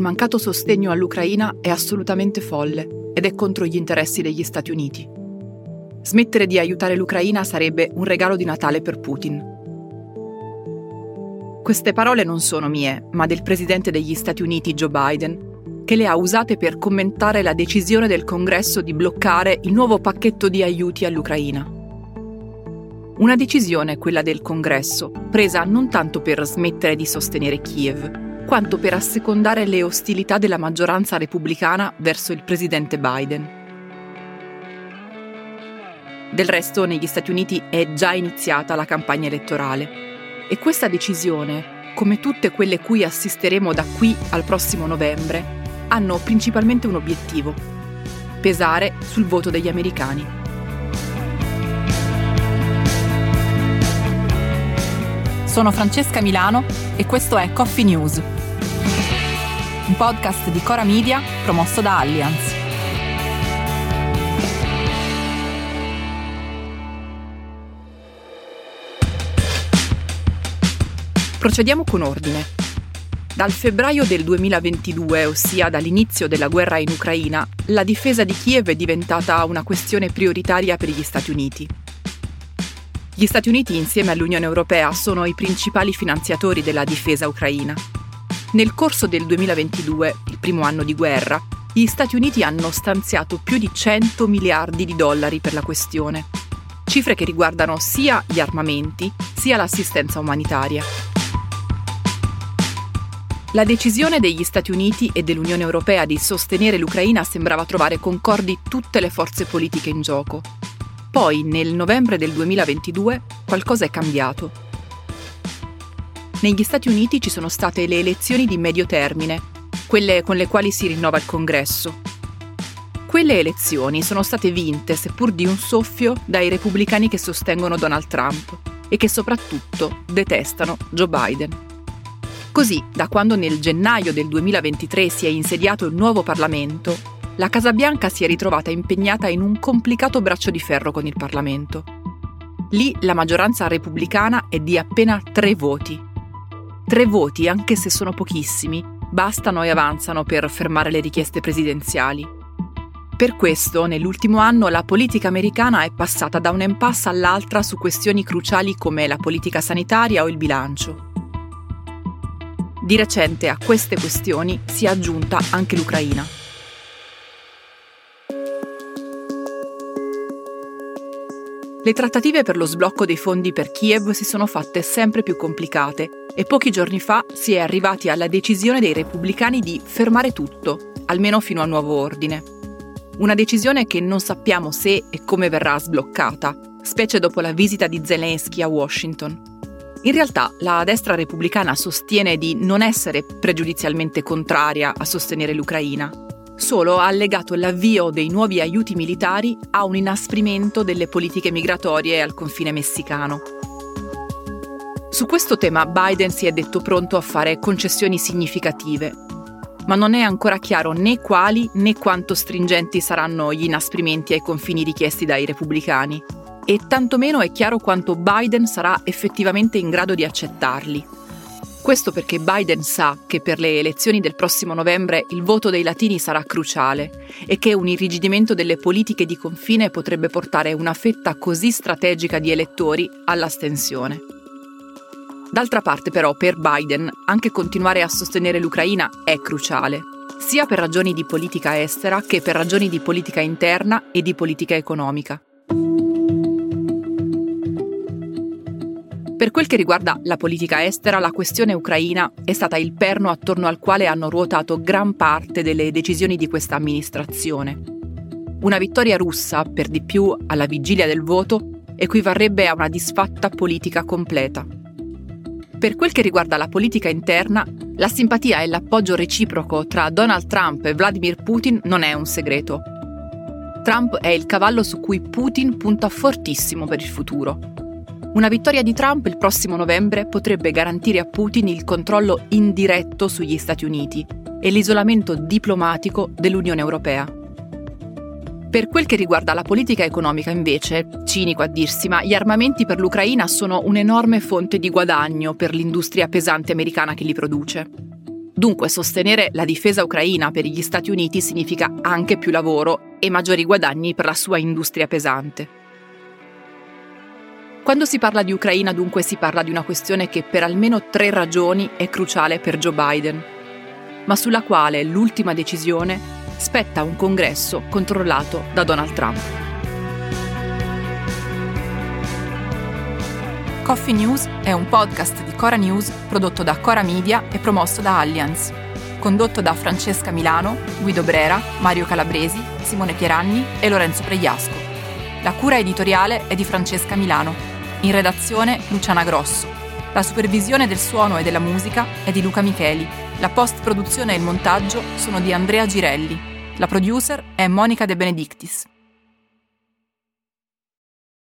mancato sostegno all'Ucraina è assolutamente folle ed è contro gli interessi degli Stati Uniti. Smettere di aiutare l'Ucraina sarebbe un regalo di Natale per Putin. Queste parole non sono mie, ma del presidente degli Stati Uniti Joe Biden, che le ha usate per commentare la decisione del Congresso di bloccare il nuovo pacchetto di aiuti all'Ucraina. Una decisione, quella del Congresso, presa non tanto per smettere di sostenere Kiev, quanto per assecondare le ostilità della maggioranza repubblicana verso il presidente Biden. Del resto negli Stati Uniti è già iniziata la campagna elettorale e questa decisione, come tutte quelle cui assisteremo da qui al prossimo novembre, hanno principalmente un obiettivo, pesare sul voto degli americani. Sono Francesca Milano e questo è Coffee News, un podcast di Cora Media promosso da Allianz. Procediamo con ordine. Dal febbraio del 2022, ossia dall'inizio della guerra in Ucraina, la difesa di Kiev è diventata una questione prioritaria per gli Stati Uniti. Gli Stati Uniti insieme all'Unione Europea sono i principali finanziatori della difesa ucraina. Nel corso del 2022, il primo anno di guerra, gli Stati Uniti hanno stanziato più di 100 miliardi di dollari per la questione, cifre che riguardano sia gli armamenti sia l'assistenza umanitaria. La decisione degli Stati Uniti e dell'Unione Europea di sostenere l'Ucraina sembrava trovare concordi tutte le forze politiche in gioco. Poi, nel novembre del 2022, qualcosa è cambiato. Negli Stati Uniti ci sono state le elezioni di medio termine, quelle con le quali si rinnova il Congresso. Quelle elezioni sono state vinte, seppur di un soffio, dai repubblicani che sostengono Donald Trump e che soprattutto detestano Joe Biden. Così, da quando nel gennaio del 2023 si è insediato il nuovo Parlamento, la Casa Bianca si è ritrovata impegnata in un complicato braccio di ferro con il Parlamento. Lì la maggioranza repubblicana è di appena tre voti. Tre voti, anche se sono pochissimi, bastano e avanzano per fermare le richieste presidenziali. Per questo, nell'ultimo anno, la politica americana è passata da un impasse all'altra su questioni cruciali come la politica sanitaria o il bilancio. Di recente a queste questioni si è aggiunta anche l'Ucraina. Le trattative per lo sblocco dei fondi per Kiev si sono fatte sempre più complicate e pochi giorni fa si è arrivati alla decisione dei repubblicani di fermare tutto, almeno fino a nuovo ordine. Una decisione che non sappiamo se e come verrà sbloccata, specie dopo la visita di Zelensky a Washington. In realtà la destra repubblicana sostiene di non essere pregiudizialmente contraria a sostenere l'Ucraina, solo ha allegato l'avvio dei nuovi aiuti militari a un inasprimento delle politiche migratorie al confine messicano. Su questo tema Biden si è detto pronto a fare concessioni significative, ma non è ancora chiaro né quali né quanto stringenti saranno gli inasprimenti ai confini richiesti dai repubblicani e tantomeno è chiaro quanto Biden sarà effettivamente in grado di accettarli. Questo perché Biden sa che per le elezioni del prossimo novembre il voto dei latini sarà cruciale e che un irrigidimento delle politiche di confine potrebbe portare una fetta così strategica di elettori all'astensione. D'altra parte però per Biden anche continuare a sostenere l'Ucraina è cruciale, sia per ragioni di politica estera che per ragioni di politica interna e di politica economica. Per quel che riguarda la politica estera, la questione ucraina è stata il perno attorno al quale hanno ruotato gran parte delle decisioni di questa amministrazione. Una vittoria russa, per di più alla vigilia del voto, equivarrebbe a una disfatta politica completa. Per quel che riguarda la politica interna, la simpatia e l'appoggio reciproco tra Donald Trump e Vladimir Putin non è un segreto. Trump è il cavallo su cui Putin punta fortissimo per il futuro. Una vittoria di Trump il prossimo novembre potrebbe garantire a Putin il controllo indiretto sugli Stati Uniti e l'isolamento diplomatico dell'Unione Europea. Per quel che riguarda la politica economica, invece, cinico a dirsi, ma gli armamenti per l'Ucraina sono un'enorme fonte di guadagno per l'industria pesante americana che li produce. Dunque sostenere la difesa ucraina per gli Stati Uniti significa anche più lavoro e maggiori guadagni per la sua industria pesante. Quando si parla di Ucraina dunque si parla di una questione che per almeno tre ragioni è cruciale per Joe Biden, ma sulla quale l'ultima decisione spetta un congresso controllato da Donald Trump. Coffee News è un podcast di Cora News prodotto da Cora Media e promosso da Allianz. Condotto da Francesca Milano, Guido Brera, Mario Calabresi, Simone Pieranni e Lorenzo Pregliasco. La cura editoriale è di Francesca Milano. In redazione Luciana Grosso. La supervisione del suono e della musica è di Luca Micheli. La post-produzione e il montaggio sono di Andrea Girelli. La producer è Monica De Benedictis.